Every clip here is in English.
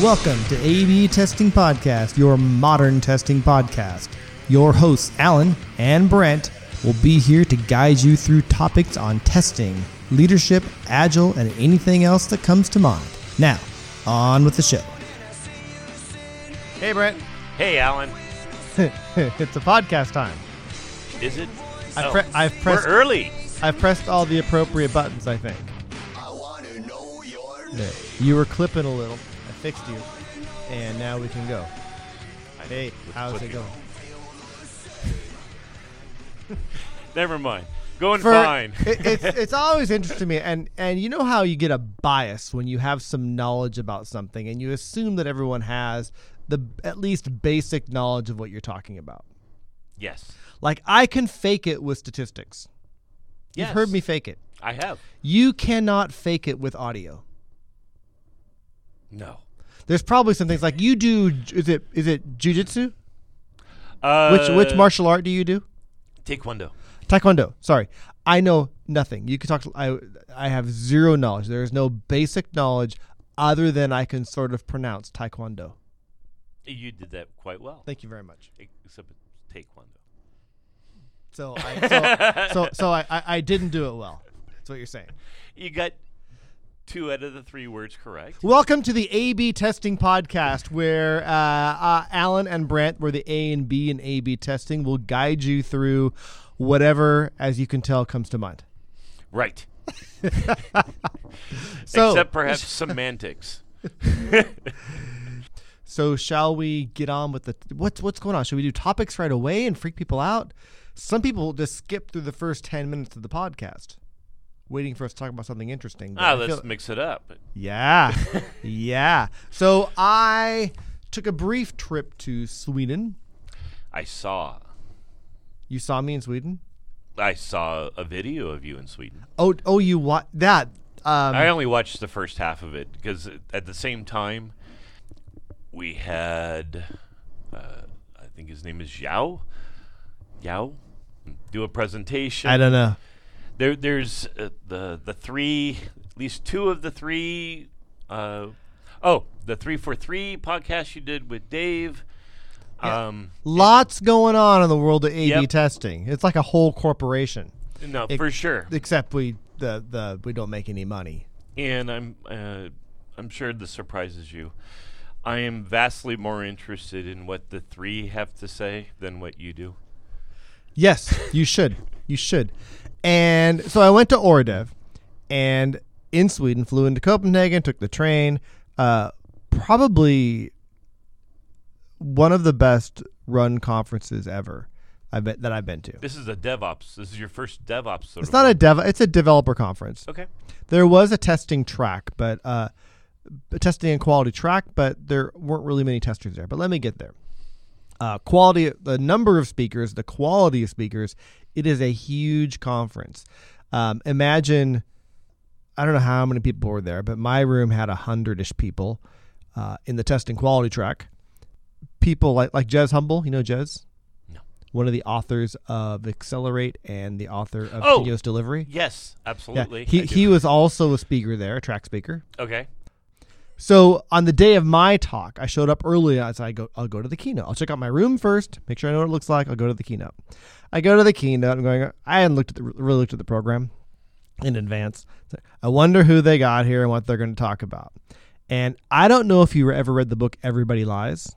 Welcome to AB Testing Podcast, your modern testing podcast. Your hosts, Alan and Brent, will be here to guide you through topics on testing, leadership, agile, and anything else that comes to mind. Now, on with the show. Hey, Brent. Hey, Alan. it's a podcast time. Is it? I've, Oh, pre- I've pressed. We're early. I've pressed all the appropriate buttons. I think. There. You were clipping a little. I fixed you, and now we can go. Hey, how's it going? Never mind. Going For- fine. it, it's it's always interesting to me, and and you know how you get a bias when you have some knowledge about something, and you assume that everyone has the at least basic knowledge of what you're talking about. yes. Like I can fake it with statistics. You've heard me fake it. I have. You cannot fake it with audio. No. There's probably some things like you do. Is it is it jujitsu? Uh, Which which martial art do you do? Taekwondo. Taekwondo. Sorry, I know nothing. You can talk. To, I I have zero knowledge. There is no basic knowledge other than I can sort of pronounce Taekwondo. You did that quite well. Thank you very much. Except Taekwondo. So I so so, so I, I I didn't do it well. That's what you're saying. You got two out of the three words correct. Welcome to the A/B testing podcast, where uh, uh, Alan and Brent, where the A and B and A/B testing will guide you through whatever, as you can tell, comes to mind. Right. So, Except perhaps semantics. so shall we get on with the what's what's going on? Should we do topics right away and freak people out? Some people just skip through the first ten minutes of the podcast, waiting for us to talk about something interesting. Ah, I let's feel- mix it up. Yeah. yeah. So I took a brief trip to Sweden. I saw. You saw me in Sweden? I saw a video of you in Sweden. Oh, oh, you what that? Um, I only watched the first half of it because at the same time we had, uh, I think his name is Yao, Yao, do a presentation. I don't know. There, there's uh, the the three, at least two of the three. Uh, oh, the three for three podcast you did with Dave. Yeah. Um, Lots going on in the world of A/B Yep. testing. It's like a whole corporation, no, Ex- for sure. except we the the we don't make any money. and I'm uh, I'm sure this surprises you. I am vastly more interested in what the three have to say than what you do. Yes, you should. You should. And so I went to Øredev, and in Sweden, flew into Copenhagen, took the train. Uh, probably one of the best run conferences ever. I bet that I've been to. This is a DevOps. This is your first DevOps. Sort It's not a dev. It's a developer conference. okay. There was a testing track, but uh, a testing and quality track, but there weren't really many testers there. But let me get there. Uh, quality, the number of speakers, the quality of speakers. It is a huge conference. Um, imagine, I don't know how many people were there, but my room had a hundred ish people uh, in the testing quality track. People like like Jez Humble, you know Jez, No. one of the authors of Accelerate and the author of Oh. Continuous Delivery. Yes, Yeah, absolutely. he he was also a speaker there, a track speaker. okay. So on the day of my talk, I showed up early. As I go, I'll go to the keynote. I'll check out my room first, make sure I know what it looks like. I'll go to the keynote. I go to the keynote. I'm going. I hadn't looked at the really looked at the program in advance. So I wonder who they got here and what they're going to talk about. And I don't know if you ever read the book Everybody Lies.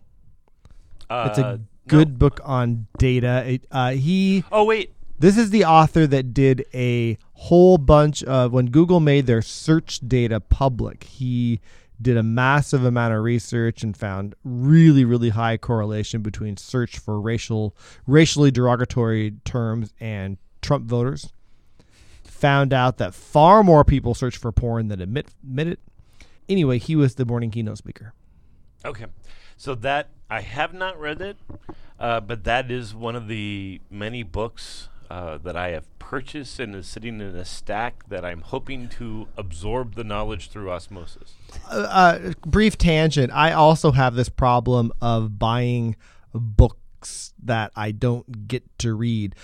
Uh, It's a no. good book on data. It, uh, he Oh wait. this is the author that did a whole bunch of when Google made their search data public. He did a massive amount of research and found really really high correlation between search for racial racially derogatory terms and Trump voters. Found out that far more people search for porn than admit admit it. Anyway, he was the morning keynote speaker. Okay. So that I have not read it, uh, but that is one of the many books uh, that I have purchased and is sitting in a stack that I'm hoping to absorb the knowledge through osmosis. uh, uh, brief tangent. I also have this problem of buying books that I don't get to read.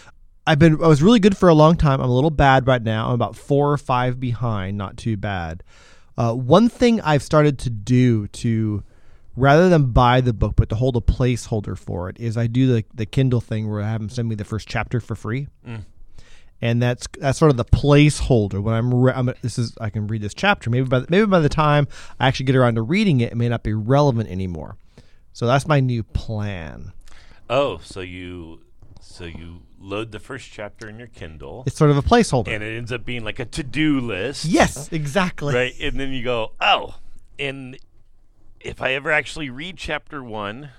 I've been I was really good for a long time. I'm a little bad right now. I'm about four or five behind. Not too bad. Uh, one thing I've started to do to rather than buy the book, but to hold a placeholder for it, is I do the the Kindle thing where I have them send me the first chapter for free. Mm. And that's that's sort of the placeholder when I'm, re- I'm this is I can read this chapter maybe by the, maybe by the time I actually get around to reading it it may not be relevant anymore, so that's my new plan. Oh, so you so you load the first chapter in your Kindle, It's sort of a placeholder. and it ends up being like a to-do list. yes, exactly. Right, and then you go, oh, and if I ever actually read chapter one,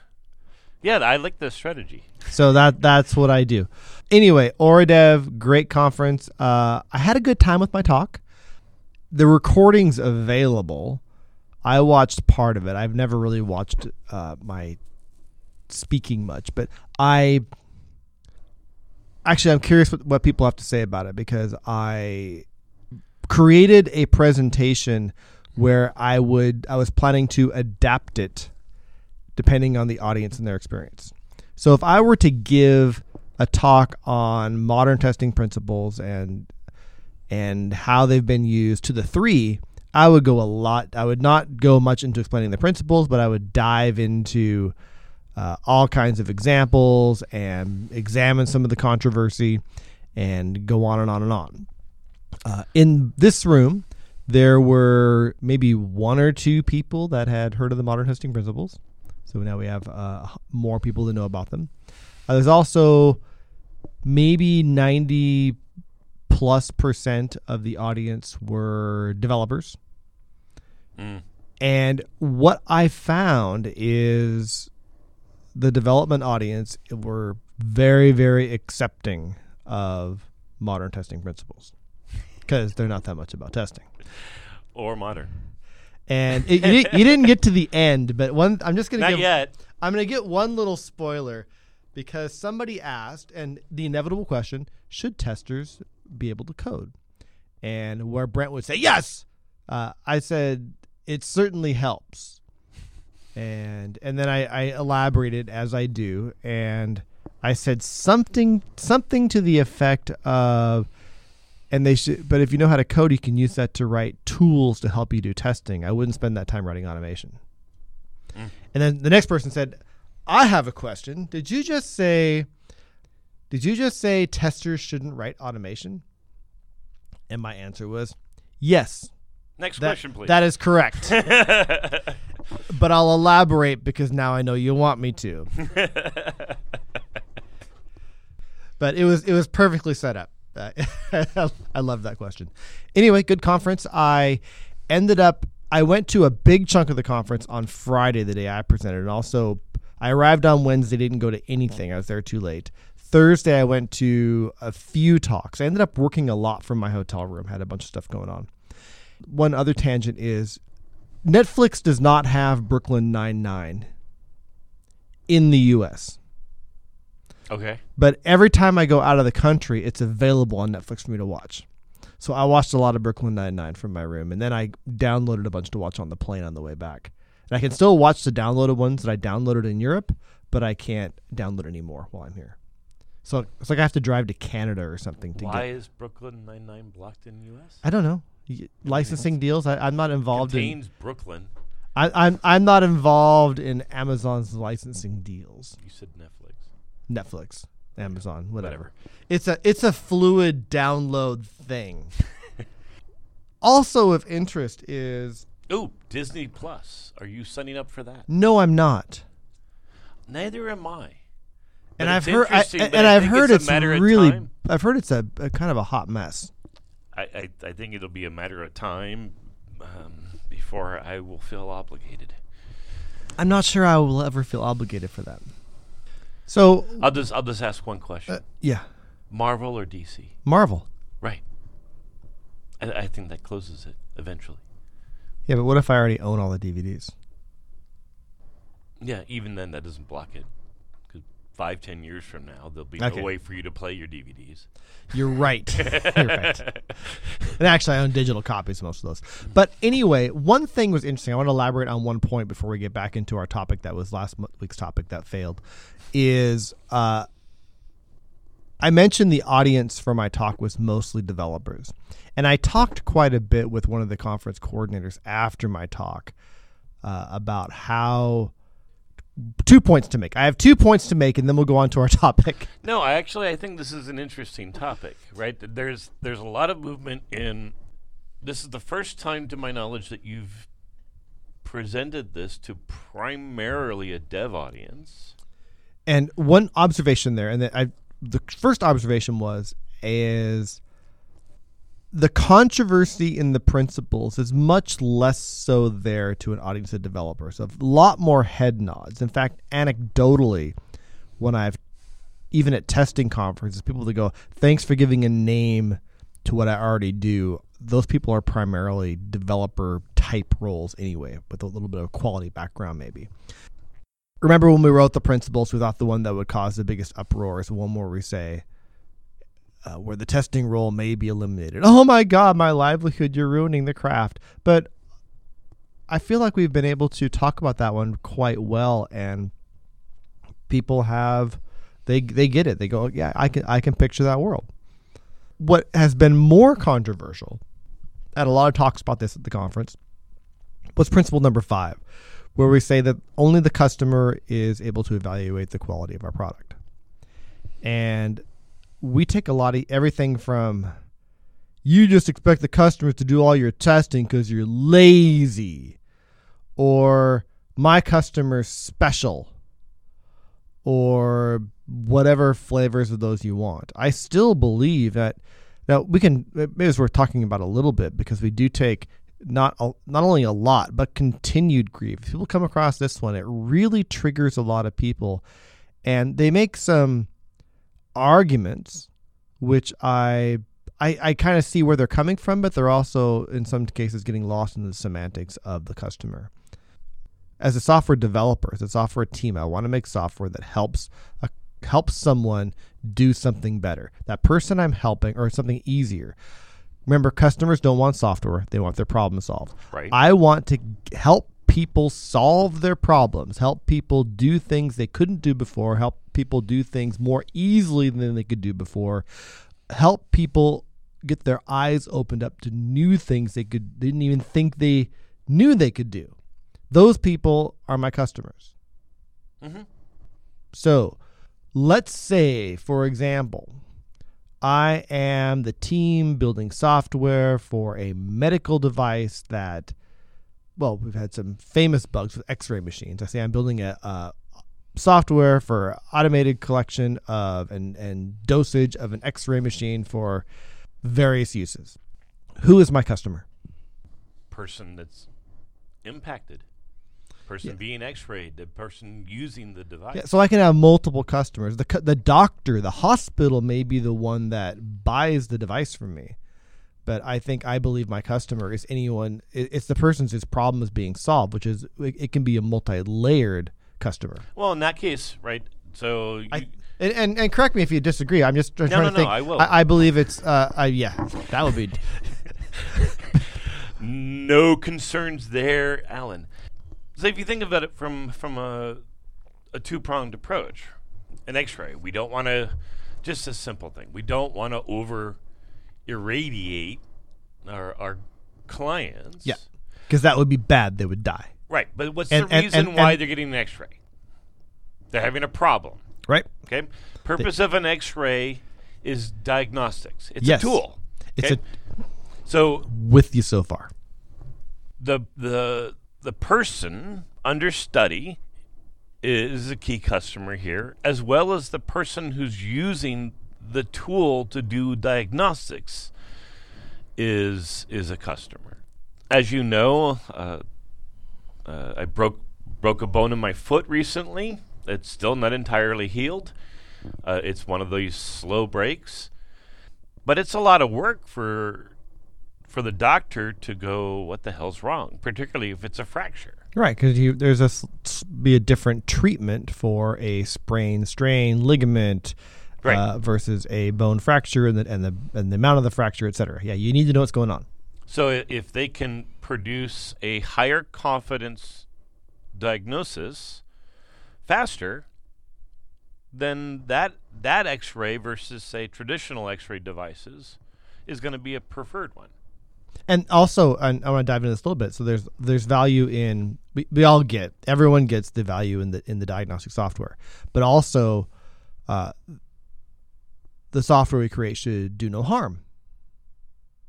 yeah, I like the strategy. So that that's what I do. Anyway, Øredev, great conference. Uh, I had a good time with my talk. The recording's available. I watched part of it. I've never really watched uh, my speaking much, but I actually I'm curious what, what people have to say about it because I created a presentation where I would I was planning to adapt it depending on the audience and their experience. So if I were to give a talk on modern testing principles and and how they've been used to the three, I would go a lot. I would not go much into explaining the principles, but I would dive into uh, all kinds of examples and examine some of the controversy and go on and on and on. Uh, in this room, there were maybe one or two people that had heard of the modern testing principles. So now we have uh, more people to know about them. Uh, there's also maybe 90 plus percent of the audience were developers. Mm. And what I found is the development audience were very, very accepting of modern testing principles because they're not that much about testing. Or modern. And it, you, you didn't get to the end, but one I'm just gonna Not give yet. I'm gonna get one little spoiler because somebody asked, and the inevitable question: Should testers be able to code? And where Brent would say yes, uh, I said it certainly helps. And and then I, I elaborated as I do, and I said something something to the effect of and they should but if you know how to code you can use that to write tools to help you do testing. I wouldn't spend that time writing automation. Mm. and then the next person said i have a question. Did you just say did you just say testers shouldn't write automation? And my answer was yes. Next that, question, please. that is correct. But i'll elaborate because now i know you want me to. But it was it was perfectly set up. I love that question. Anyway, good conference. I ended up I went to a big chunk of the conference on Friday, the day I presented, and also I arrived on Wednesday. Didn't go to anything. I was there too late. Thursday, I went to a few talks. I ended up working a lot from my hotel room. Had a bunch of stuff going on. One other tangent is Netflix does not have Brooklyn Nine Nine in the U.S. okay. But every time I go out of the country, it's available on Netflix for me to watch. So I watched a lot of Brooklyn Nine Nine from my room, and then I downloaded a bunch to watch on the plane on the way back. And I can still watch the downloaded ones that I downloaded in Europe, but I can't download anymore while I'm here. So it's like I have to drive to Canada or something to get Why get. is Brooklyn Nine Nine blocked in the U.S.? I don't know licensing deals. I, I'm not involved in. Contains Brooklyn. I, I'm I'm not involved in Amazon's licensing deals. You said Netflix. Netflix, Amazon, whatever. Whatever. It's a it's a fluid download thing. also of interest is Ooh, Disney Plus. Are you signing up for that? no, I'm not. Neither am I. And I've heard I, and I've heard it's it's, really. I've heard it's a, a kind of a hot mess. I, I, I think it'll be a matter of time um, before I will feel obligated. I'm not sure I will ever feel obligated for that. So I'll just I'll just ask one question: uh, yeah, Marvel or DC? Marvel. Right. I, I think that closes it eventually. Yeah, but what if I already own all the DVDs? Yeah, even then that doesn't block it. Five, ten years from now, there'll be Okay. no way for you to play your DVDs. You're right. You're right. And actually, I own digital copies of most of those. But anyway, one thing was interesting. I want to elaborate on one point before we get back into our topic that was last week's topic that failed. Is uh, I mentioned the audience for my talk was mostly developers, and I talked quite a bit with one of the conference coordinators after my talk uh, about how two points to make. I have two points to make, and then we'll go on to our topic. No, I actually I think this is an interesting topic. Right? There's there's a lot of movement in. This is the first time, to my knowledge, that you've presented this to primarily a dev audience. And one observation there, and I, the first observation was is the controversy in the principles is much less so there to an audience of developers. A lot more head nods. In fact, anecdotally, when I've even at testing conferences, people that go, "Thanks for giving a name to what I already do." Those people are primarily developer type roles anyway, with a little bit of quality background maybe remember when we wrote the principles, we thought the one that would cause the biggest uproar is one where we say, uh, where the testing role may be eliminated. Oh my God, my livelihood, you're ruining the craft. But I feel like we've been able to talk about that one quite well, and people have they they get it. They go, yeah, I can I can picture that world. What has been more controversial, at a lot of talks about this at the conference, was principle number five, where we say that only the customer is able to evaluate the quality of our product. And we take a lot of everything from you just expect the customers to do all your testing because you're lazy, or my customer's special, or whatever flavors of those you want. I still believe that now we can maybe as we're talking about a little bit because we do take not not only a lot but continued grief. People come across this one, it really triggers a lot of people, and they make some arguments, which I I, I kind of see where they're coming from, but they're also in some cases getting lost in the semantics of the customer. As a software developer, as a software team, I want to make software that helps a, helps someone do something better. That person I'm helping or something easier. Remember, customers don't want software; they want their problem solved. Right. I want to help people solve their problems, help people do things they couldn't do before, help people do things more easily than they could do before, help people get their eyes opened up to new things they could didn't even think they knew they could do. Those people are my customers. Mm-hmm. So, let's say, for example, I am the team building software for a medical device that, well, we've had some famous bugs with x ray machines. I say I'm building a, a software for automated collection of and, and dosage of an x ray machine for various uses. Who is my customer? Person that's impacted. Person Yeah. being X-rayed. The person using the device. Yeah, so I can have multiple customers. The the doctor, the hospital may be the one that buys the device from me, but I think I believe my customer is anyone. It's the person's whose problem is being solved, which is it, can be a multi-layered customer. Well, in that case, right? So you, I, and, and and correct me if you disagree. I'm just trying No, to no, no, think. I will. I, believe it's. Uh, I, yeah, that would be. no concerns there, Alan. So if you think about it from from a a two pronged approach, an X-ray, we don't want to just a simple thing. We don't want to over irradiate our our clients. Yeah. Because that would be bad. They would die. Right. But what's And- the and- reason and- why and- they're getting an X-ray? They're having a problem. Right. Okay. Purpose of an X-ray is diagnostics. It's Yes. a tool. It's okay? a so with you so far. the the the person under study is a key customer here, as well as the person who's using the tool to do diagnostics is is a customer. As you know, uh, uh, I broke broke a bone in my foot recently. It's still not entirely healed. Uh, it's one of these slow breaks, but it's a lot of work for for the doctor to go, what the hell's wrong? Particularly if it's a fracture. Right, because there's a be a different treatment for a sprain, strain, ligament, Right. uh, versus a bone fracture and the and the and the amount of the fracture, et cetera. Yeah, you need to know what's going on. So if they can produce a higher confidence diagnosis faster, then that that X-ray versus say traditional X-ray devices is going to be a preferred one. and also, and I want to dive into this a little bit. So there's there's value in we, we all get everyone gets the value in the in the diagnostic software, but also, uh, the software we create should do no harm.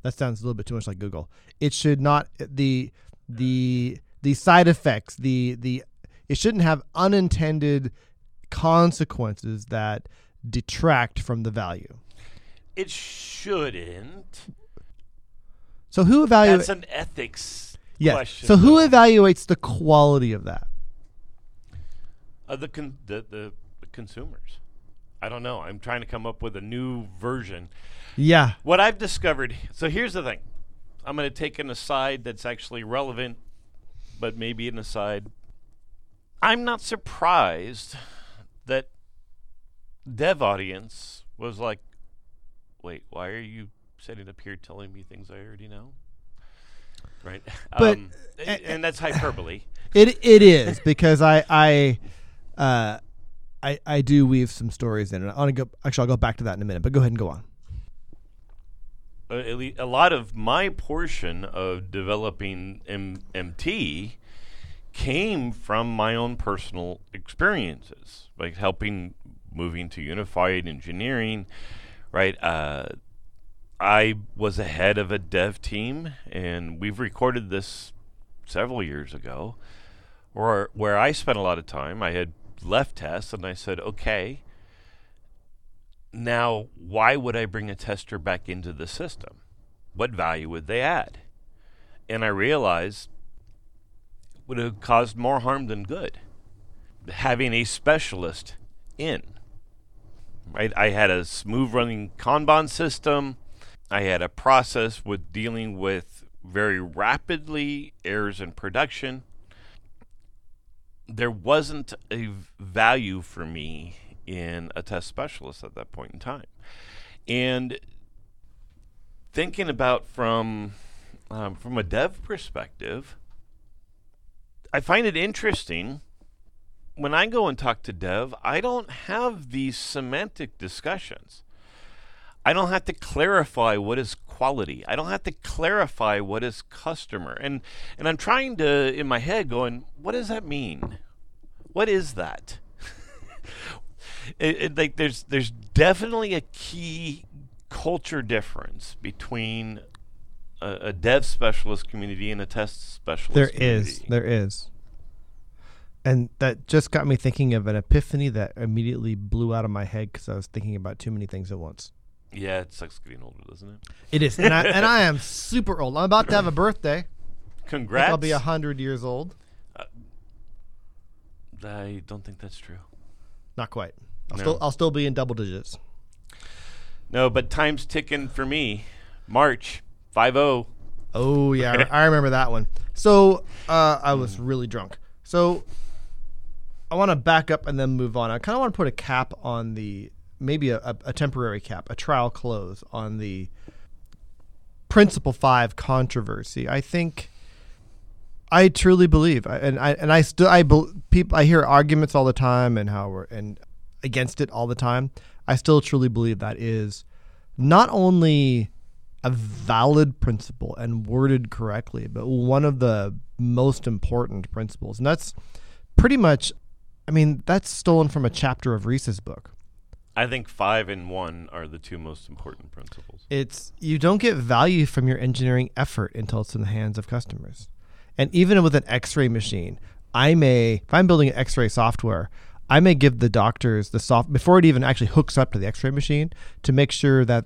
That sounds a little bit too much like Google. It should not the the the side effects the the it shouldn't have unintended consequences that detract from the value. It shouldn't. So who evaluates? That's an ethics Yes. question. So who though. evaluates the quality of that? Uh, the, con- the, the the consumers. I don't know. I'm trying to come up with a new version. Yeah. What I've discovered. So here's the thing. I'm going to take an aside that's actually relevant, but maybe an aside. I'm not surprised that dev audience was like, "Wait, why are you sitting up here telling me things I already know?" Right. But- um, and, and that's hyperbole. It it is because I I uh I I do weave some stories in and I want to go actually I'll go back to that in a minute, but go ahead and go on. uh, a lot of my portion of developing M- MT came from my own personal experiences, like helping moving to unified engineering. Right, uh, I was a head of a dev team, and we've recorded this several years ago, where where I spent a lot of time. I had left tests, and I said, okay. Now, why would I bring a tester back into the system? What value would they add? And I realized it would have caused more harm than good having a specialist in. Right? I had a smooth running Kanban system. I had a process with dealing with very rapidly errors in production. There wasn't a value for me in a test specialist at that point in time. And thinking about from um, from a dev perspective, I find it interesting when I go and talk to dev. I don't have these semantic discussions. I don't have to clarify what is quality. I don't have to clarify what is customer. And and I'm trying to in my head going, what does that mean? What is that? it, it, like there's there's definitely a key culture difference between a, a dev specialist community and a test specialist. There community. is. There is. And that just got me thinking of an epiphany that immediately blew out of my head because I was thinking about too many things at once. Yeah, it sucks getting older, doesn't it? It is, and I and I am super old. I'm about to have a birthday. I think Congrats. I'll be a hundred years old. I don't think that's true. Not quite. I'll No. still I'll still be in double digits. No, but time's ticking for me. March five oh. Oh yeah, I re- I remember that one. So uh, I was really drunk. So I want to back up and then move on. I kind of want to put a cap on the maybe a, a, temporary cap, a trial close on the Principle Five controversy. I think I truly believe, and I and I still I bel people I hear arguments all the time and how we're and against it all the time. I still truly believe that is not only a valid principle and worded correctly, but one of the most important principles. And that's pretty much, I mean, that's stolen from a chapter of Ries's book. I think five and one are the two most important principles. It's you don't get value from your engineering effort until it's in the hands of customers. And even with an x-ray machine, I may if I'm building an x-ray software, I may give the doctors the soft before it even actually hooks up to the x-ray machine to make sure that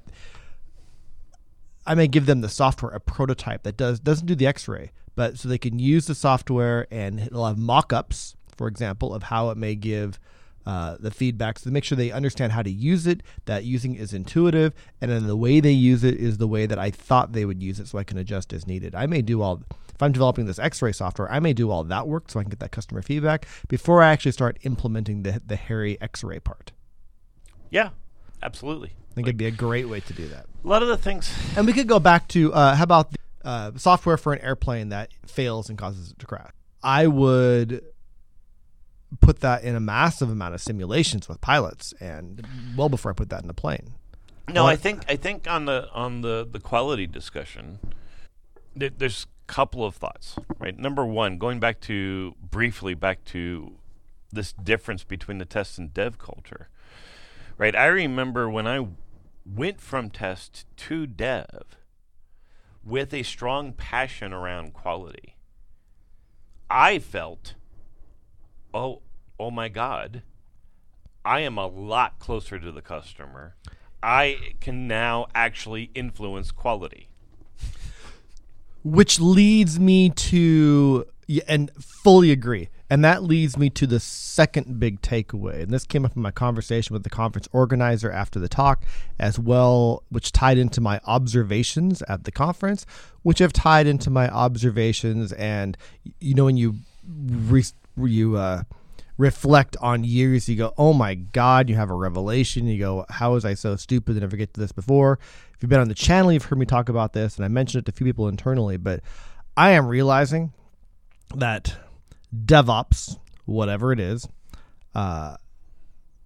I may give them the software a prototype that does doesn't do the x-ray, but so they can use the software and it'll have mock-ups, for example, of how it may give uh, the feedback so to make sure they understand how to use it, that using is intuitive, and then the way they use it is the way that I thought they would use it so I can adjust as needed. I may do all, if I'm developing this x ray software, I may do all that work so I can get that customer feedback before I actually start implementing the, the hairy x ray part. Yeah, absolutely. I think it'd be a great way to do that. A lot of the things. And we could go back to uh, how about the, uh, software for an airplane that fails and causes it to crash? I would put that in a massive amount of simulations with pilots, and well before I put that in a plane. No, What? I think I think on the on the the quality discussion, There- There's a couple of thoughts, right? Number one, going back to briefly back to this difference between the test and dev culture, right? I remember when I went from test to dev with a strong passion around quality. I felt, oh, oh my God, I am a lot closer to the customer. I can now actually influence quality. which leads me to and fully agree and that leads me to the second big takeaway and this came up in my conversation with the conference organizer after the talk as well which tied into my observations at the conference which have tied into my observations and you know when you re- you uh reflect on years. You go oh my god you have a revelation. You go how was i so stupid to never get to this before? If you've been on the channel you've heard me talk about this and i mentioned it to a few people internally but i am realizing that devops whatever it is uh,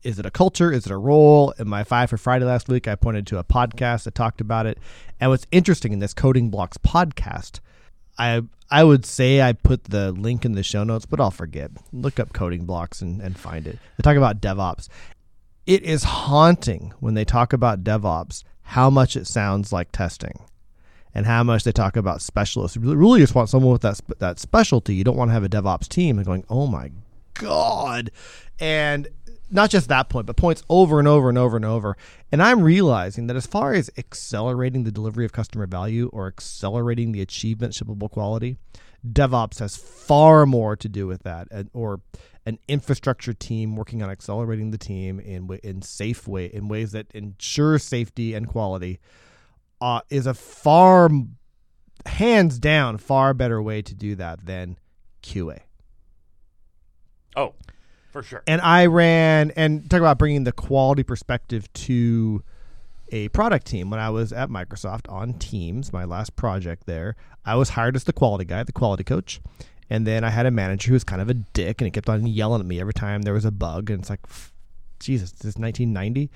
is it a culture? Is it a role? In my five for friday last week? I pointed to a podcast that talked about it. And what's interesting in this coding blocks podcast I I would say I put the link in the show notes, but I'll forget. Look up coding blocks and, and find it. They talk about DevOps. It is haunting when they talk about DevOps how much it sounds like testing and how much they talk about specialists. You really just want someone with that that specialty. You don't want to have a DevOps team and going, "Oh my god." And not just that point, but points over and over and over and over. And I'm realizing that as far as accelerating the delivery of customer value or accelerating the achievement shippable quality, DevOps has far more to do with that, or an infrastructure team working on accelerating the team in in safe way in ways that ensure safety and quality uh, is a far, hands down, far better way to do that than QA. Oh, for sure. And I ran and talk about bringing the quality perspective to a product team when I was at Microsoft on Teams, my last project there. I was hired as the quality guy, the quality coach. And then I had a manager who was kind of a dick and he kept on yelling at me every time there was a bug. And it's like, Jesus, this is 1990.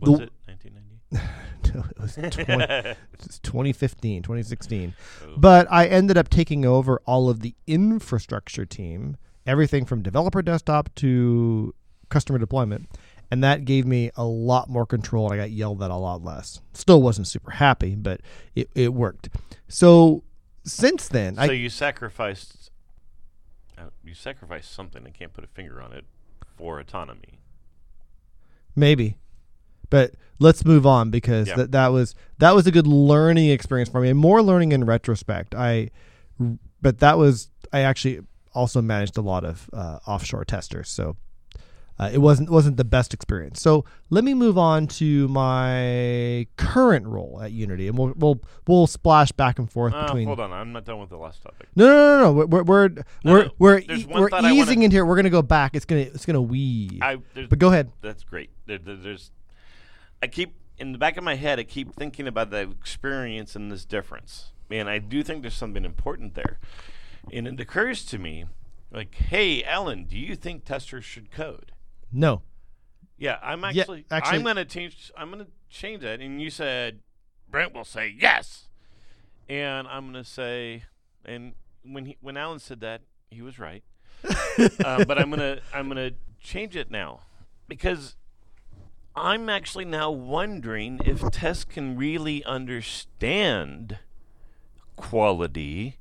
Was the- it 1990? no, it was 20, it's 2015, 2016. Oh. But I ended up taking over all of the infrastructure team, everything from developer desktop to customer deployment. And that gave me a lot more control. And I got yelled at a lot less. Still wasn't super happy, but it, it worked. So since then, so I, you sacrificed uh, you sacrificed something. I can't put a finger on it for autonomy. maybe but let's move on because Yeah. that that was that was a good learning experience for me and more learning in retrospect i but that was i actually also managed a lot of uh, offshore testers so uh, it wasn't wasn't the best experience so let me move on to my current role at unity and we'll we'll, we'll splash back and forth Uh, between hold on, I'm not done with the last topic. no, no, no, no. We're we're we're No, we're, no, we're, e- we're I wanna- easing into here. We're gonna go back. It's gonna it's gonna weave. I, but go ahead. that's great. There, there- there's, I keep in the back of my head. I keep thinking about the experience and this difference, and I do think there's something important there. And it occurs to me, like, hey, Alan, do you think testers should code? No. Yeah, I'm Yeah, actually, actually- I'm gonna change. I'm gonna change that. And you said, Brent will say yes, and I'm gonna say, and when he when Alan said that, he was right. uh, but I'm gonna I'm gonna change it now because I'm actually now wondering if tests can really understand quality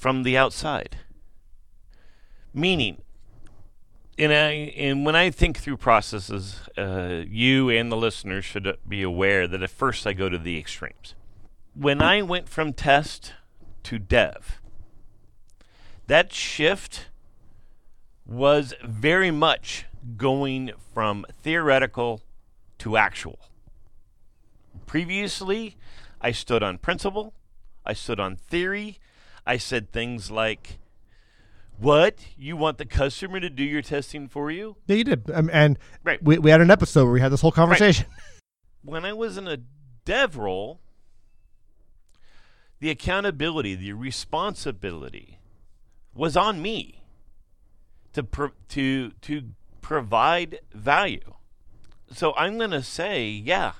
from the outside. Meaning, and I and when I think through processes, uh, you and the listeners should be aware that at first I go to the extremes. When I went from test to dev, that shift was very much going from theoretical to actual. Previously, I stood on principle, I stood on theory, I said things like, What? You want the customer to do your testing for you? Yeah, you did. Um, and Right. we we had an episode where we had this whole conversation. when I was in a dev role, the accountability, the responsibility was on me to pro- to to provide value. So I'm going to say, yeah,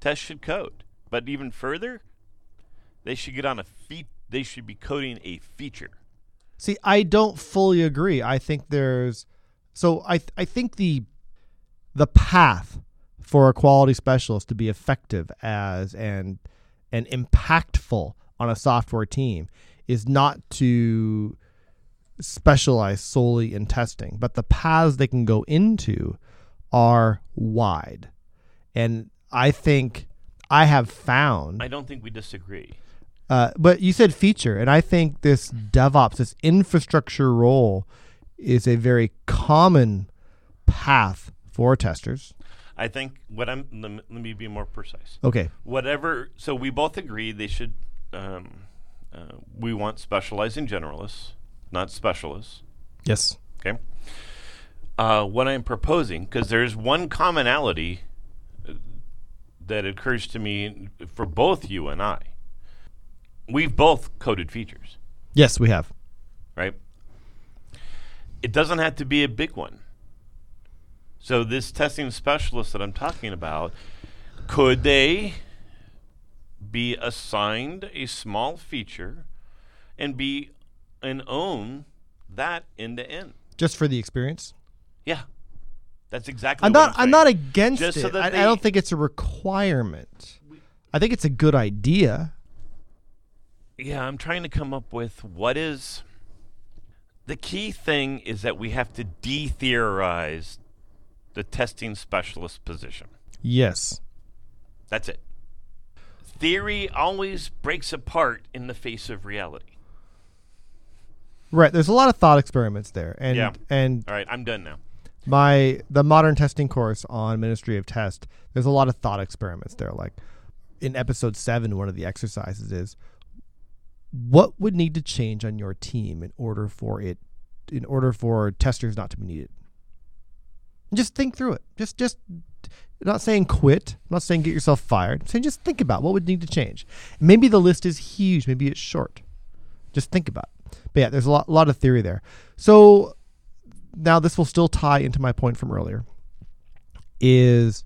test should code. But even further, They should get on a feat. They should be coding a feature. See, I don't fully agree. I think there's so I I think the the path for a quality specialist to be effective as and and impactful on a software team is not to specialize solely in testing, but the paths they can go into are wide. And I think I have found I don't think we disagree. Uh, but you said feature, and I think this DevOps, this infrastructure role, is a very common path for testers. I think what I'm. Let me, let me be more precise. Okay, Whatever. So we both agree they should. Um, uh, we want specializing generalists, not specialists. yes, Okay. Uh, what I'm proposing, because there's one commonality uh, that occurs to me for both you and I. We've both coded features, yes, we have. right? It doesn't have to be a big one. So this testing specialist that I'm talking about, could they be assigned a small feature and be and own that end to end? Just for the experience. Yeah, that's exactly. I'm what not. I'm, saying. not against Just it. so that I, I they- don't think it's a requirement. I think it's a good idea. Yeah, I'm trying to come up with what is. The key thing is that we have to de-theorize the testing specialist position. Yes. That's it. Theory always breaks apart in the face of reality. Right. There's a lot of thought experiments there, and Yeah. and All right, I'm done now. my the modern testing course on Ministry of Test. There's a lot of thought experiments there. Like in episode seven, one of the exercises is what would need to change on your team in order for it in order for testers not to be needed. Just think through it. Just just not saying quit. I'm not saying get yourself fired. I'm saying just think about what would need to change. Maybe the list is huge. Maybe it's short. Just think about it. But yeah, there's a lot, lot of theory there. So now this will still tie into my point from earlier. Is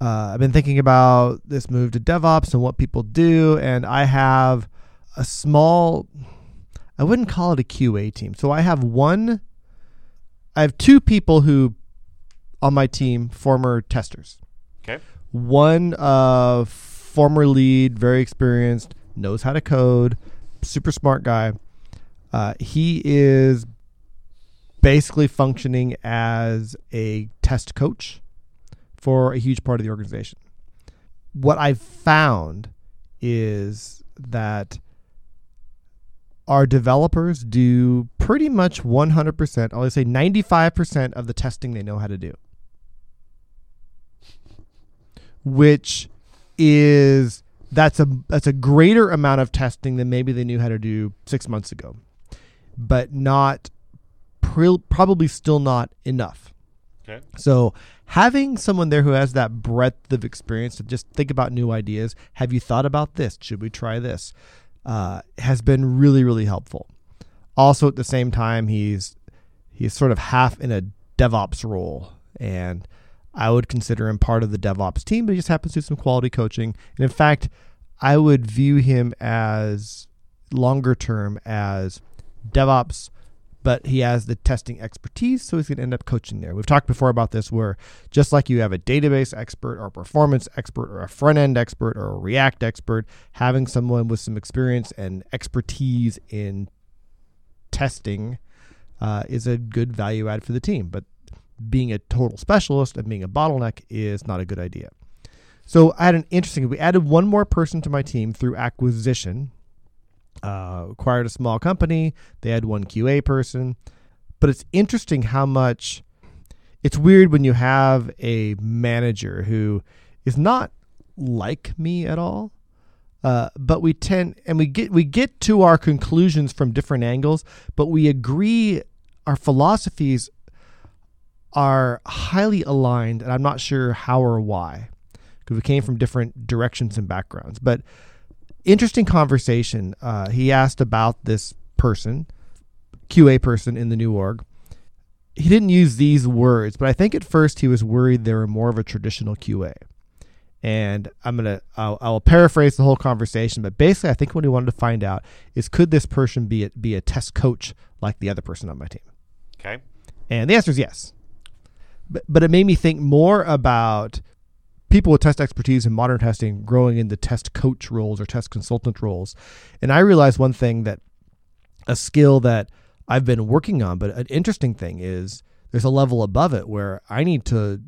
uh, I've been thinking about this move to DevOps and what people do, and I have a small. I wouldn't call it a QA team. So I have one. I have two people who, on my team, former testers. Okay. One uh, former lead, very experienced, knows how to code, super smart guy. Uh, he is basically functioning as a test coach for a huge part of the organization. What I've found is that our developers do pretty much 100%, I'll say 95% of the testing they know how to do. Which is that's a that's a greater amount of testing than maybe they knew how to do 6 months ago. But not pr- probably still not enough. Okay. So having someone there who has that breadth of experience to just think about new ideas, have you thought about this? Should we try this? Uh, has been really really helpful. Also at the same time, he's he's sort of half in a DevOps role, and I would consider him part of the DevOps team, but he just happens to do some quality coaching. And in fact, I would view him as longer term as DevOps but he has the testing expertise, so he's going to end up coaching there. We've talked before about this, where just like you have a database expert or a performance expert or a front end expert or a React expert, having someone with some experience and expertise in testing uh, is a good value add for the team. But being a total specialist and being a bottleneck is not a good idea. So I had an interesting. We added one more person to my team through acquisition uh, acquired a small company. They had one QA person. But it's interesting how much it's weird when you have a manager who is not like me at all. Uh, but we tend and we get we get to our conclusions from different angles, but we agree our philosophies are highly aligned, and I'm not sure how or why because we came from different directions and backgrounds. But interesting conversation. Uh, he asked about this person, QA person in the new org. He didn't use these words, but I think at first he was worried they were more of a traditional QA. And I'm gonna I'll, I'll paraphrase the whole conversation, but basically, I think what he wanted to find out is could this person be a, be a test coach like the other person on my team? Okay. And the answer is yes. But, but it made me think more about people with test expertise in modern testing growing into test coach roles or test consultant roles. And I realized one thing that a skill that I've been working on, but an interesting thing is there's a level above it where I need to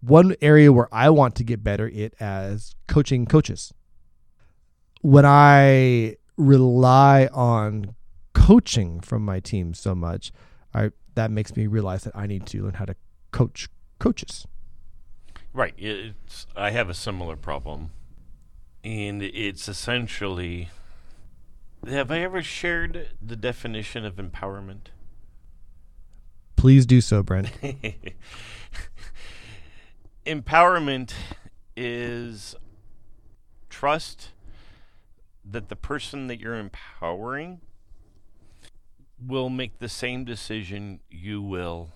one area where I want to get better it as coaching coaches. When I rely on coaching from my team so much, I that makes me realize that I need to learn how to coach coaches. Right. It's I have a similar problem. And it's essentially have I ever shared the definition of empowerment? Please do so, Brent. empowerment is trust that the person that you're empowering will make the same decision you will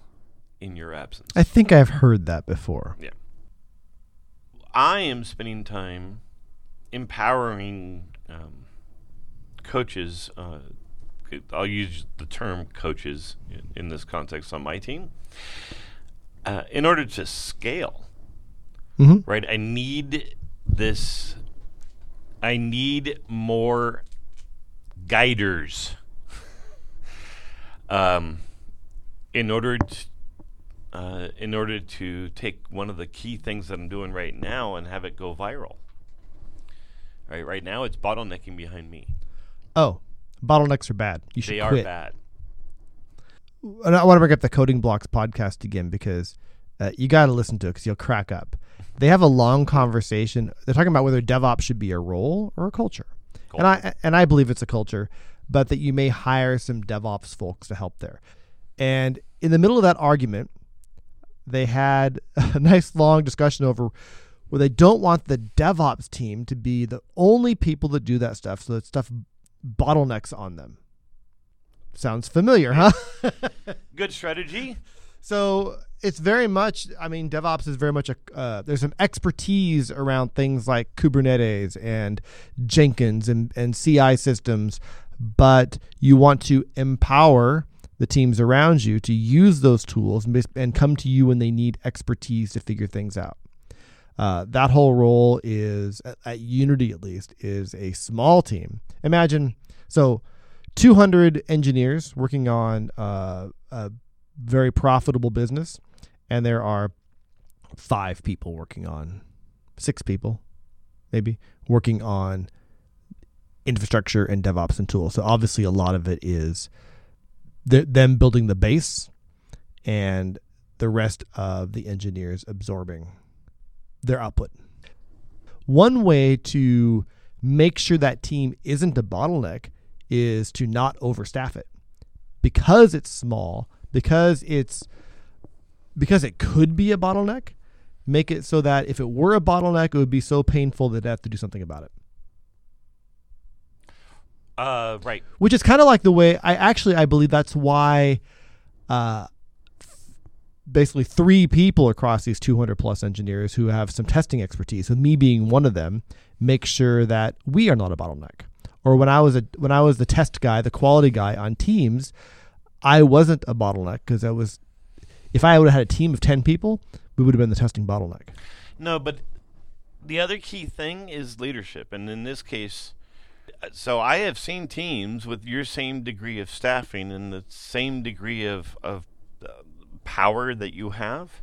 in your absence. I think I've heard that before. Yeah. I am spending time empowering um, coaches. Uh, I'll use the term coaches in, in this context on my team. Uh, in order to scale, mm-hmm. right? I need this. I need more guiders. um, in order to, uh, in order to take one of the key things that I'm doing right now and have it go viral. Right, right now it's bottlenecking behind me. Oh, bottlenecks are bad. You should they quit. are bad. And I want to bring up the Coding Blocks podcast again because uh, you got to listen to it because you'll crack up. They have a long conversation. They're talking about whether DevOps should be a role or a culture, and I and I believe it's a culture, but that you may hire some DevOps folks to help there. And in the middle of that argument, they had a nice long discussion over where they don't want the DevOps team to be the only people that do that stuff, so that stuff bottlenecks on them. Sounds familiar, huh? Good strategy. So it's very much. I mean, DevOps is very much a. Uh, there's some expertise around things like Kubernetes and Jenkins and and CI systems, but you want to empower the teams around you to use those tools and, come to you when they need expertise to figure things out. Uh, that whole role is at, at Unity at least is a small team. Imagine so 200 engineers working on uh, a very profitable business, and there are five people working on six people, maybe working on infrastructure and DevOps and tools. So obviously, a lot of it is th- them building the base, and the rest of the engineers absorbing their output. One way to make sure that team isn't a bottleneck is to not overstaff it. Because it's small, because it's because it could be a bottleneck, make it so that if it were a bottleneck, it would be so painful that they have to do something about it. Uh, right. Which is kind of like the way I actually I believe that's why uh, basically three people across these 200 plus engineers who have some testing expertise, with me being one of them, make sure that we are not a bottleneck. Or when I was a when I was the test guy, the quality guy on teams, I wasn't a bottleneck because I was. If I would have had a team of 10 people, we would have been the testing bottleneck. No, but the other key thing is leadership, and in this case, so I have seen teams with your same degree of staffing and the same degree of of uh, power that you have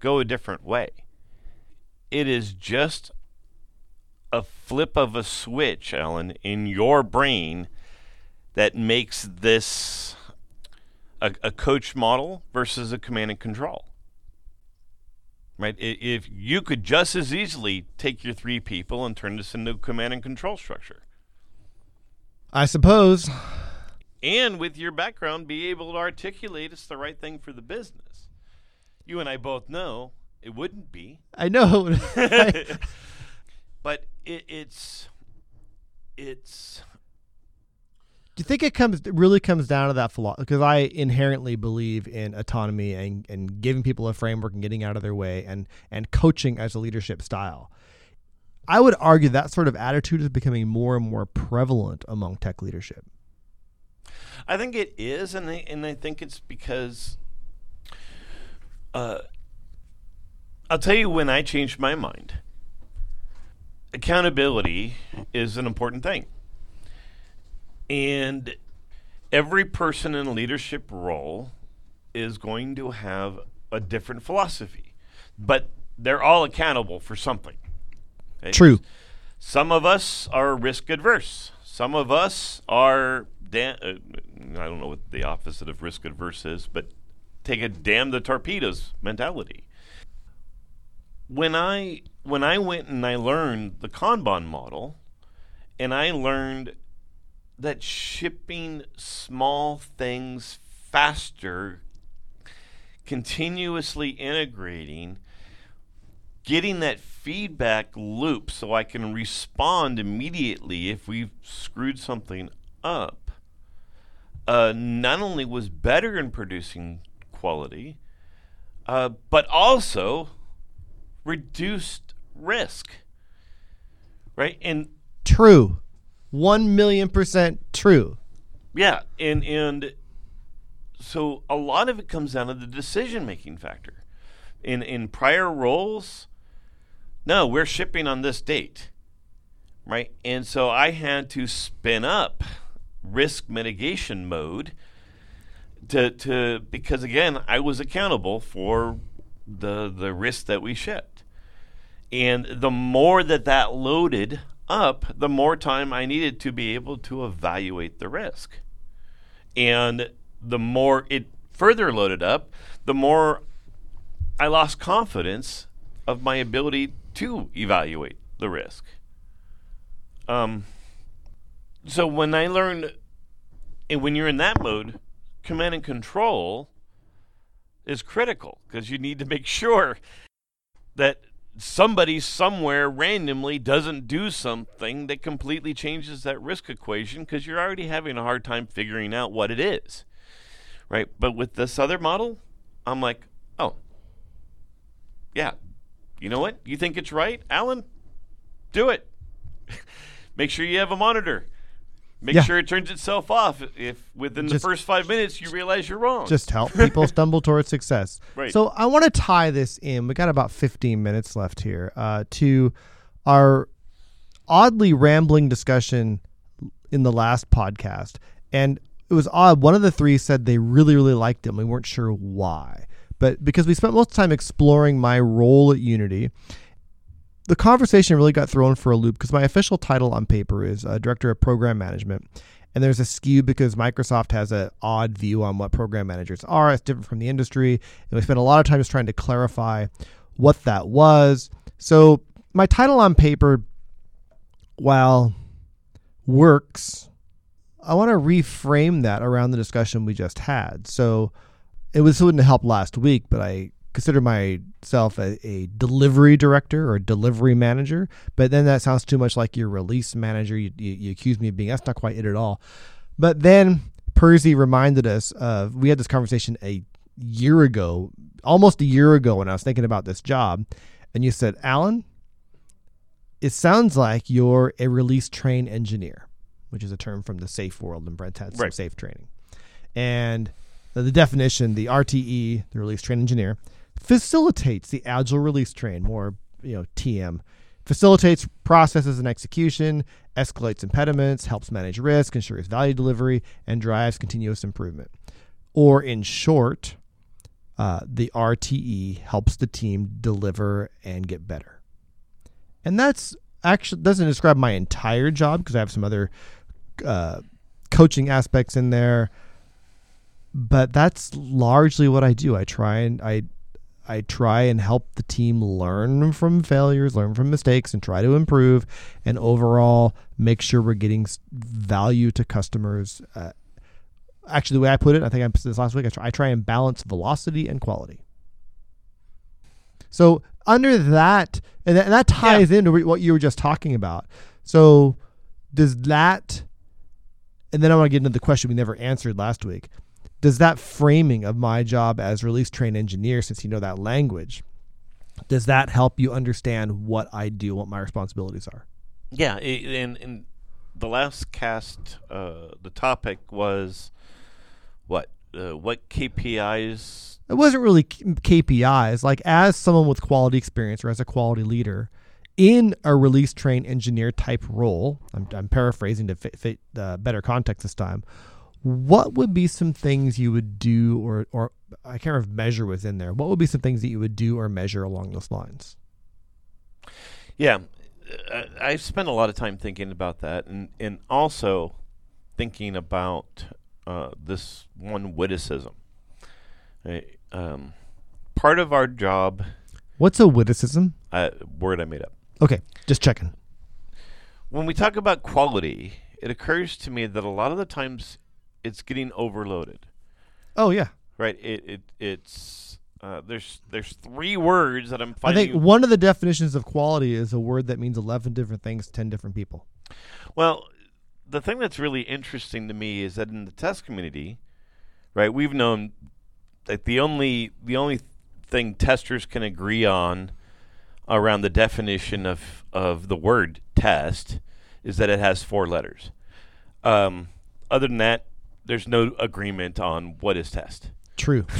go a different way. It is just a flip of a switch, Alan, in your brain that makes this a, a coach model versus a command and control. Right? If you could just as easily take your three people and turn this into a command and control structure. I suppose. And with your background, be able to articulate it's the right thing for the business. You and I both know it wouldn't be. I know. but it, it's it's Do you think it comes it really comes down to that philosophy? Because I inherently believe in autonomy and, and giving people a framework and getting out of their way and and coaching as a leadership style. I would argue that sort of attitude is becoming more and more prevalent among tech leadership. I think it is, and I, and I think it's because uh, I'll tell you when I changed my mind. Accountability is an important thing. And every person in a leadership role is going to have a different philosophy, but they're all accountable for something. Okay? True. Some of us are risk adverse. Some of us are, da- uh, I don't know what the opposite of risk adverse is, but take a damn the torpedoes mentality. When I when I went and I learned the Kanban model, and I learned that shipping small things faster, continuously integrating, getting that feedback loop so I can respond immediately if we've screwed something up, uh, not only was better in producing quality, uh, but also reduced risk. Right? And True. One million percent true. Yeah, and and so a lot of it comes down to the decision making factor. In in prior roles, no, we're shipping on this date. Right? And so I had to spin up risk mitigation mode to to because again, I was accountable for the the risk that we shipped. And the more that that loaded up, the more time I needed to be able to evaluate the risk. And the more it further loaded up, the more I lost confidence of my ability to evaluate the risk. Um, so when I learned, and when you're in that mode, command and control is critical because you need to make sure that somebody somewhere randomly doesn't do something that completely changes that risk equation because you're already having a hard time figuring out what it is. Right? But with this other model, I'm like, oh, yeah, you know what? You think it's right, Alan? Do it. Make sure you have a monitor. Make Yeah. sure it turns itself off if within Just- the first five minutes you realize you're wrong. Just help people stumble towards success. Right. So I want to tie this in. We got about 15 minutes left here uh, to our oddly rambling discussion in the last podcast, and it was odd. One of the three said they really, really liked it. and We weren't sure why, but because we spent most of the time exploring my role at Unity. The conversation really got thrown for a loop because my official title on paper is uh, Director of Program Management. And there's a skew because Microsoft has an odd view on what program managers are. It's different from the industry. And we spent a lot of time just trying to clarify what that was. So my title on paper, while works, I want to reframe that around the discussion we just had. So it was wouldn't have helped last week, but I consider myself a, a delivery director or delivery manager. But then that sounds too much like your release manager. You, you, you accuse me of being that's not quite it at all. But then Percy reminded us of we had this conversation a year ago, almost a year ago, when I was thinking about this job, and you said, Alan, it sounds like you're a release train engineer, which is a term from the SAFe world, and Brent had some Right. SAFe training. And the, the definition, the RTE, the release train engineer, facilitates the agile release train, more you know TM, facilitates processes and execution, escalates impediments, helps manage risk, ensures value delivery, and drives continuous improvement. Or in short, uh, the RTE helps the team deliver and get better. And that's actually doesn't describe my entire job because I have some other uh, coaching aspects in there. But that's largely what I do. I try and I I try and help the team learn from failures, learn from mistakes, and try to improve, and overall make sure we're getting value to customers. Uh, actually, the way I put it, I think I said this last week. I try, I try and balance velocity and quality. So under that, and that, and that ties into what you were just talking about. So does that and then I want to get into the question we never answered last week. Does that framing of my job as release train engineer, since you know that language, does that help you understand what I do, what my responsibilities are? Yeah, and and the last cast, uh, the topic was what uh, what KPIs. It wasn't really KPIs. Like as someone with quality experience or as a quality leader in a release train engineer type role, I'm, I'm paraphrasing to fit, fit uh, better context this time. What would be some things you would do, or or I can't remember if measure was in there. What would be some things that you would do or measure along those lines? Yeah, uh, I've spent a lot of time thinking about that, and and also thinking about uh, this one witticism. Um, part of our job, What's a witticism? uh, word I made up. Okay, just checking. When we talk about quality, it occurs to me that a lot of the times it's getting overloaded. Oh yeah, Right? It it it's uh, there's there's three words that I'm I think one of the definitions of quality is a word that means eleven different things to ten different people. Well, the thing that's really interesting to me is that in the test community, right, we've known that the only the only thing testers can agree on around the definition of of the word test is that it has four letters. Um, other than that, there's no agreement on what is test. True.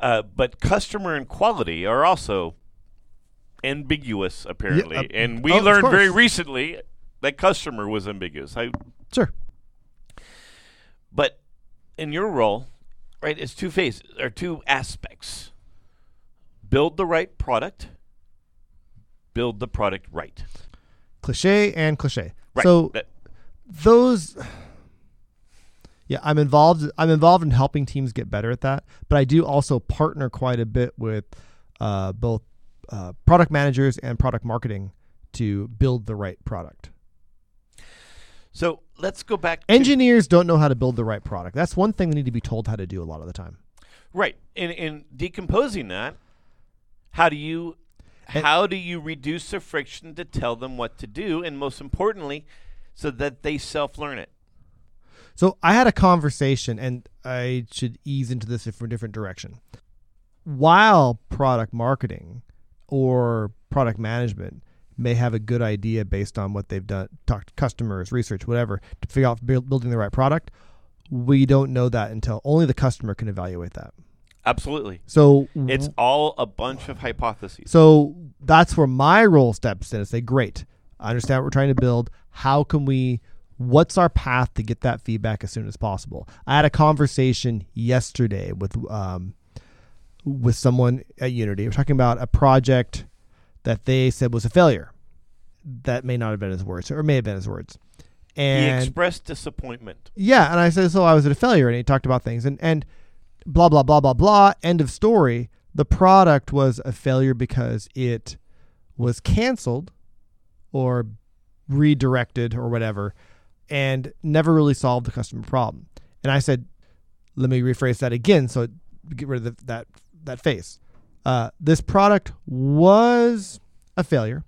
Uh, but customer and quality are also ambiguous, apparently. uh, and we oh, learned very recently that customer was ambiguous. I, Sure. but in your role, right, it's two phases or two aspects. Build the right product. Build the product right. Cliche and cliche. Right. So That- those yeah i'm involved i'm involved in helping teams get better at that but i do also partner quite a bit with uh, both uh, product managers and product marketing to build the right product so let's go back. to- engineers don't know how to build the right product that's one thing they need to be told how to do a lot of the time Right. In in decomposing that, how do you And- how do you reduce the friction to tell them what to do and most importantly so that they self-learn it? So I had a conversation, and I should ease into this from a different direction. While product marketing or product management may have a good idea based on what they've done, talked to customers, research, whatever, to figure out building the right product, we don't know that until only the customer can evaluate that. Absolutely. So It's all a bunch of hypotheses. so that's where my role steps in and say, great, I understand what we're trying to build. How can we, what's our path to get that feedback as soon as possible? I had a conversation yesterday with, um, with someone at Unity. We're talking about a project that they said was a failure. That may not have been his words, or may have been his words. And he expressed disappointment. yeah, and I said, so I was at a failure, and he talked about things, and and blah blah blah blah blah. End of story. The product was a failure because it was canceled, or redirected, or whatever, and never really solved the customer problem. And I said, let me rephrase that again, so get rid of the, that that face. Uh, this product was a failure.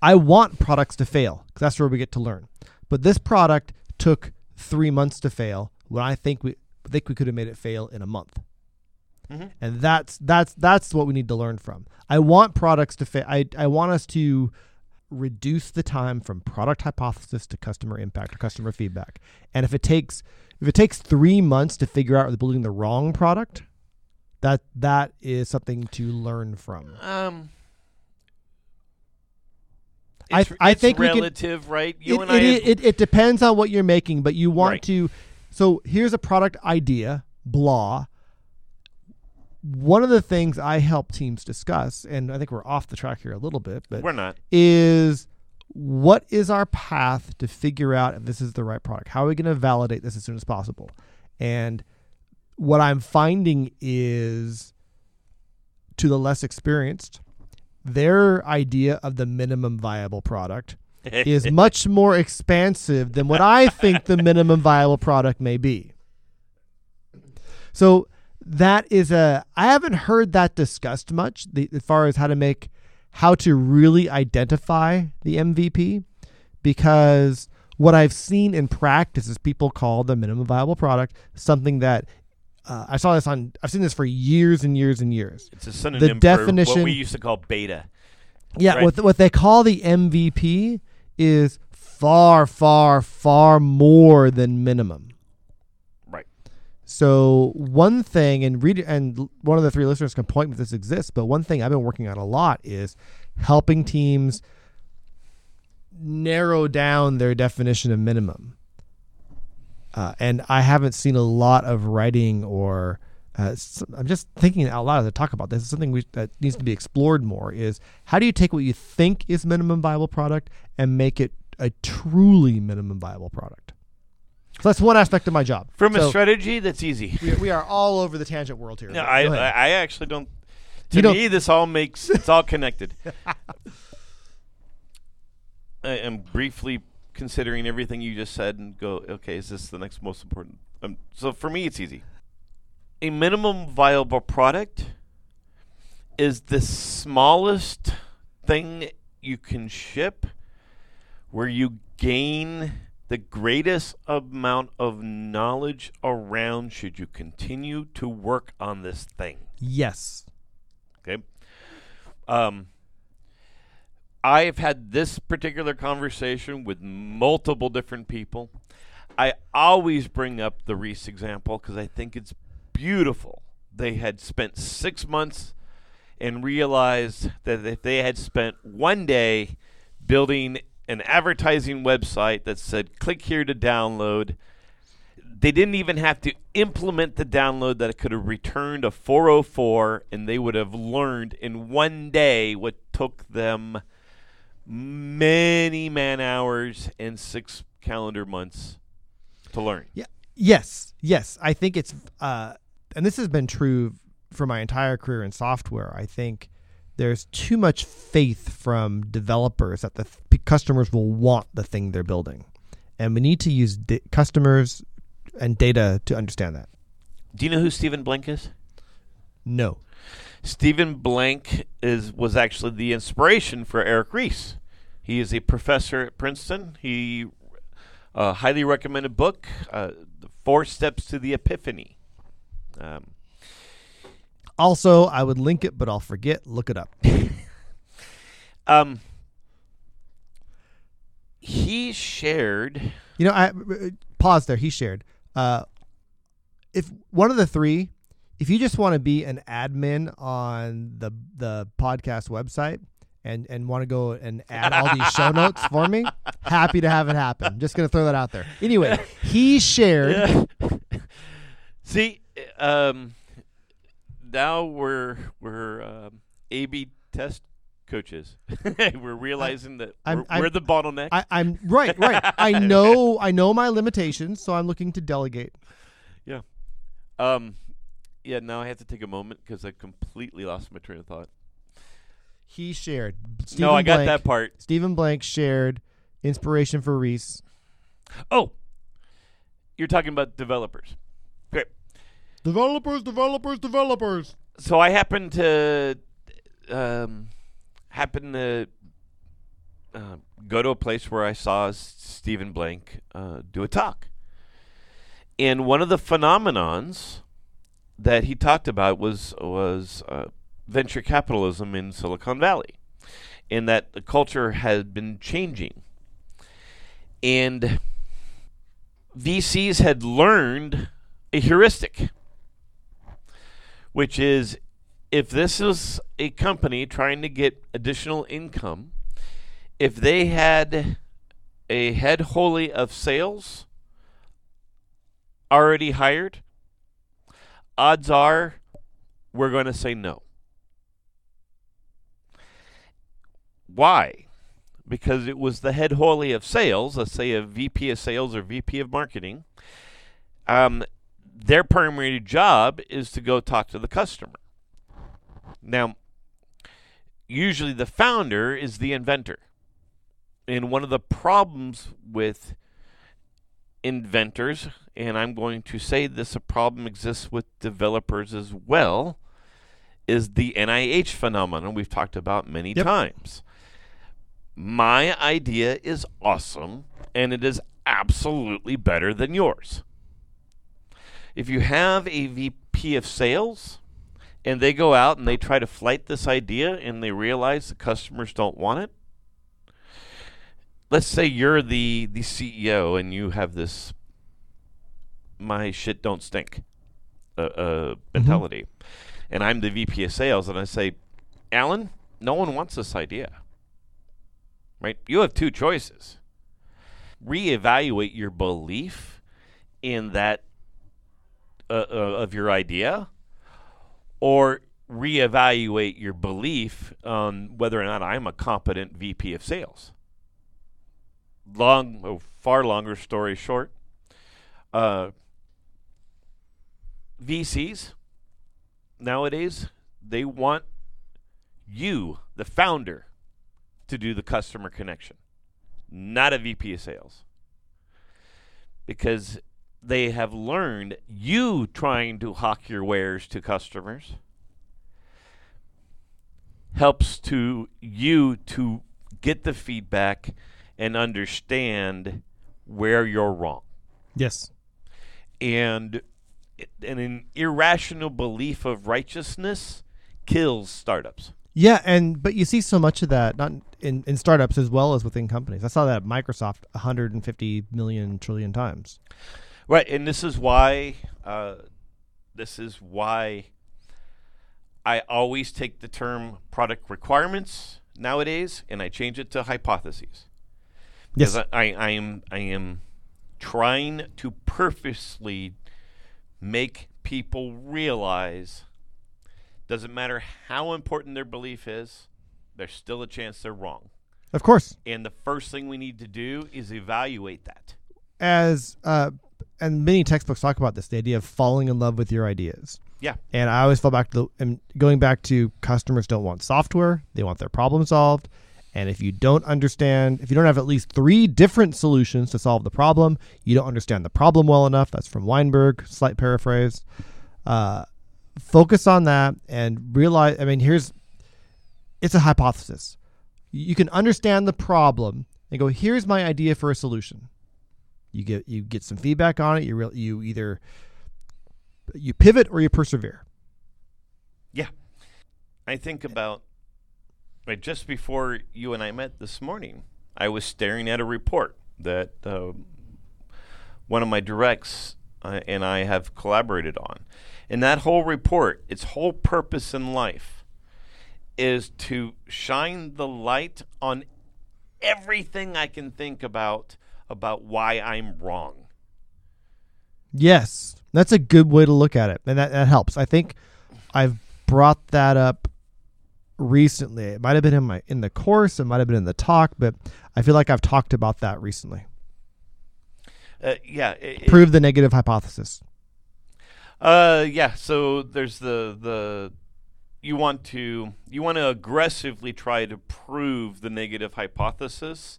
I want products to fail because that's where we get to learn. But this product took three months to fail when I think we I think we could have made it fail in a month. Mhm. And that's that's that's what we need to learn from. I want products to fail. I I want us to reduce the time from product hypothesis to customer impact or customer feedback. And if it takes if it takes three months to figure out we're building the wrong product, that that is something to learn from. Um I- it's, I think relative, right? You it, and I it, have- it, it depends on what you're making, but you want Right. to. So here's a product idea, blah. One of the things I help teams discuss, and I think we're off the track here a little bit, but we're not. is what is our path to figure out if this is the right product? How are we going to validate this as soon as possible? And what I'm finding is to the less experienced, their idea of the minimum viable product is much more expansive than what I think the minimum viable product may be. So that is a I haven't heard that discussed much the, as far as how to make how to really identify the MVP because what I've seen in practice is people call the minimum viable product something that uh, I saw this on. I've seen this for years and years and years. It's a synonym the definition- what we used to call beta. Yeah, Right. what what they call the MVP is far, far, far more than minimum. So one thing, and read and one of the three listeners can point if this exists, but one thing I've been working on a lot is helping teams narrow down their definition of minimum. Uh, and I haven't seen a lot of writing or uh, I'm just thinking out loud as I talk about this. It's something we, that needs to be explored more. Is how do you take what you think is minimum viable product and make it a truly minimum viable product? So that's one aspect of my job. From a strategy, that's easy. we, we are all over the tangent world here. No, I. I actually don't. To You don't- me, this all makes it's all connected. I am briefly considering everything you just said and go, okay, is this the next most important? Um, so for me, it's easy. A minimum viable product is the smallest thing you can ship where you gain the greatest amount of knowledge around should you continue to work on this thing. yes. Okay. Um, I have had this particular conversation with multiple different people. I always bring up the Ries example because I think it's beautiful. They had spent six months and realized that if they had spent one day building an advertising website that said, click here to download, they didn't even have to implement the download that it could have returned a 404 and they would have learned in one day what took them many man hours and six calendar months to learn. Yeah. Yes. Yes. I think it's, uh, and this has been true for my entire career in software. I think there's too much faith from developers that the th- customers will want the thing they're building, and we need to use da- customers and data to understand that. Do you know who Stephen Blank is? No. Stephen Blank is was actually the inspiration for Eric Ries. He is a professor at Princeton. He uh, highly recommended book, uh, The Four Steps to the Epiphany. Um, Also, I would link it, but I'll forget. Look it up. um, he shared. You know, I pause there. He shared. Uh, if one of the three, if you just want to be an admin on the the podcast website and and want to go and add all these show notes for me, happy to have it happen. Just gonna throw that out there. Anyway, he shared. See, um, now we're we're um, A/B test coaches. we're realizing that I'm- we're, I'm- we're the bottleneck. I, I'm right, right. I know, I know my limitations, so I'm looking to delegate. um, yeah. Now I have to take a moment because I completely lost my train of thought. He shared. no, I got Blank- that part. Stephen Blank shared inspiration for Ries. Oh, you're talking about developers. Developers, developers, developers. So I happened to um, happen to uh, go to a place where I saw Stephen Blank uh, do a talk, and one of the phenomenons that he talked about was was uh, venture capitalism in Silicon Valley, and that the culture had been changing, and VCs had learned a heuristic, which is if this is a company trying to get additional income, if they had a head wholly of sales already hired, odds are we're going to say no. Why? Because it was the head wholly of sales, let's say a VP of sales or VP of marketing. Um, their primary job is to go talk to the customer. Now, usually the founder is the inventor. And one of the problems with inventors, and I'm going to say this a problem exists with developers as well, is the NIH phenomenon we've talked about many Yep. times. My idea is awesome and it is absolutely better than yours. If you have a VP of sales and they go out and they try to flight this idea and they realize the customers don't want it, let's say you're the, the CEO and you have this my shit don't stink uh, uh, mentality. And I'm the VP of sales and I say, Alan, no one wants this idea. Right? You have two choices. Reevaluate your belief in that uh, uh, of your idea or reevaluate your belief on whether or not I'm a competent VP of sales. Long, oh, far longer story short, uh, VCs nowadays they want you, the founder, to do the customer connection, not a VP of sales. Because they have learned you trying to hawk your wares to customers helps to you to get the feedback and understand where you're wrong. Yes. And and an irrational belief of righteousness kills startups. Yeah, and but you see so much of that not in, in startups as well as within companies. I saw that at Microsoft 150 million trillion times. Right, and this is why uh, this is why I always take the term product requirements nowadays and I change it to hypotheses. Yes. Because I, I, I am I am trying to purposely make people realize doesn't matter how important their belief is, there's still a chance they're wrong. Of course. And the first thing we need to do is evaluate that. As uh, and many textbooks talk about this, the idea of falling in love with your ideas. Yeah. And I always fall back to the, and going back to customers don't want software; they want their problem solved. And if you don't understand, if you don't have at least three different solutions to solve the problem, you don't understand the problem well enough. That's from Weinberg, slight paraphrase. Uh, focus on that and realize. I mean, here's it's a hypothesis. You can understand the problem and go, here's my idea for a solution. You get you get some feedback on it. You re- you either you pivot or you persevere. Yeah. I think about right just before you and I met this morning, I was staring at a report that uh, one of my directs uh, and I have collaborated on. And that whole report, its whole purpose in life is to shine the light on everything I can think about about why I'm wrong. Yes, that's a good way to look at it, and that, that helps. I think I've brought that up recently. It might have been in my in the course, it might have been in the talk, but I feel like I've talked about that recently. Uh, yeah. It, Prove the negative hypothesis. Uh, yeah. So there's the the you want to you want to aggressively try to prove the negative hypothesis,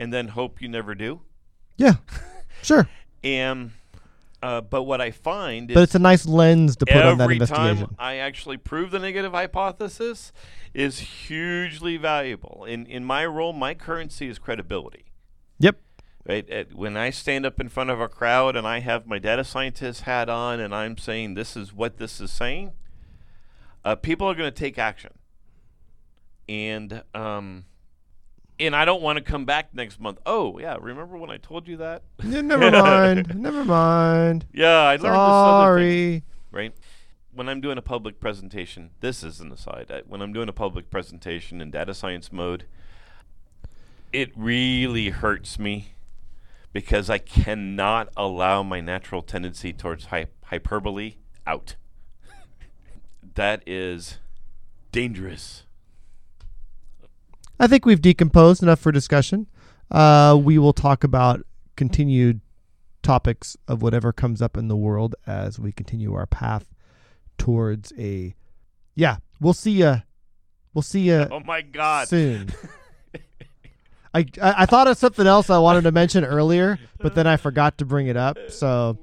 and then hope you never do. Yeah, sure. And uh, but what I find is But it's a nice lens to put on that every investigation. time I actually prove the negative hypothesis is hugely valuable. In in my role, my currency is credibility. Yep. Right? At, when I stand up in front of a crowd and I have my data scientist hat on and I'm saying this is what this is saying, uh, people are going to take action. And um, and I don't want to come back next month. Oh yeah, remember when I told you that? Yeah, never mind. never mind. Yeah, I learned this other thing. Sorry. right? When I'm doing a public presentation, this is an aside. I, when I'm doing a public presentation in data science mode, it really hurts me because I cannot allow my natural tendency towards hy- hyperbole out. that is dangerous. I think we've decomposed enough for discussion. Uh, we will talk about continued topics of whatever comes up in the world as we continue our path towards a. Yeah, we'll see ya. We'll see ya Oh my God. soon. I, I I thought of something else I wanted to mention earlier, but then I forgot to bring it up. So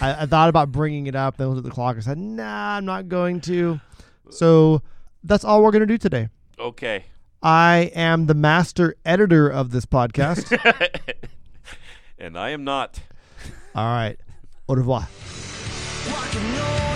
I, I thought about bringing it up. Then looked at the clock and said, "Nah, I'm not going to." So that's all we're gonna do today. Okay. I am the master editor of this podcast. and I am not. All right. Au revoir. Walking on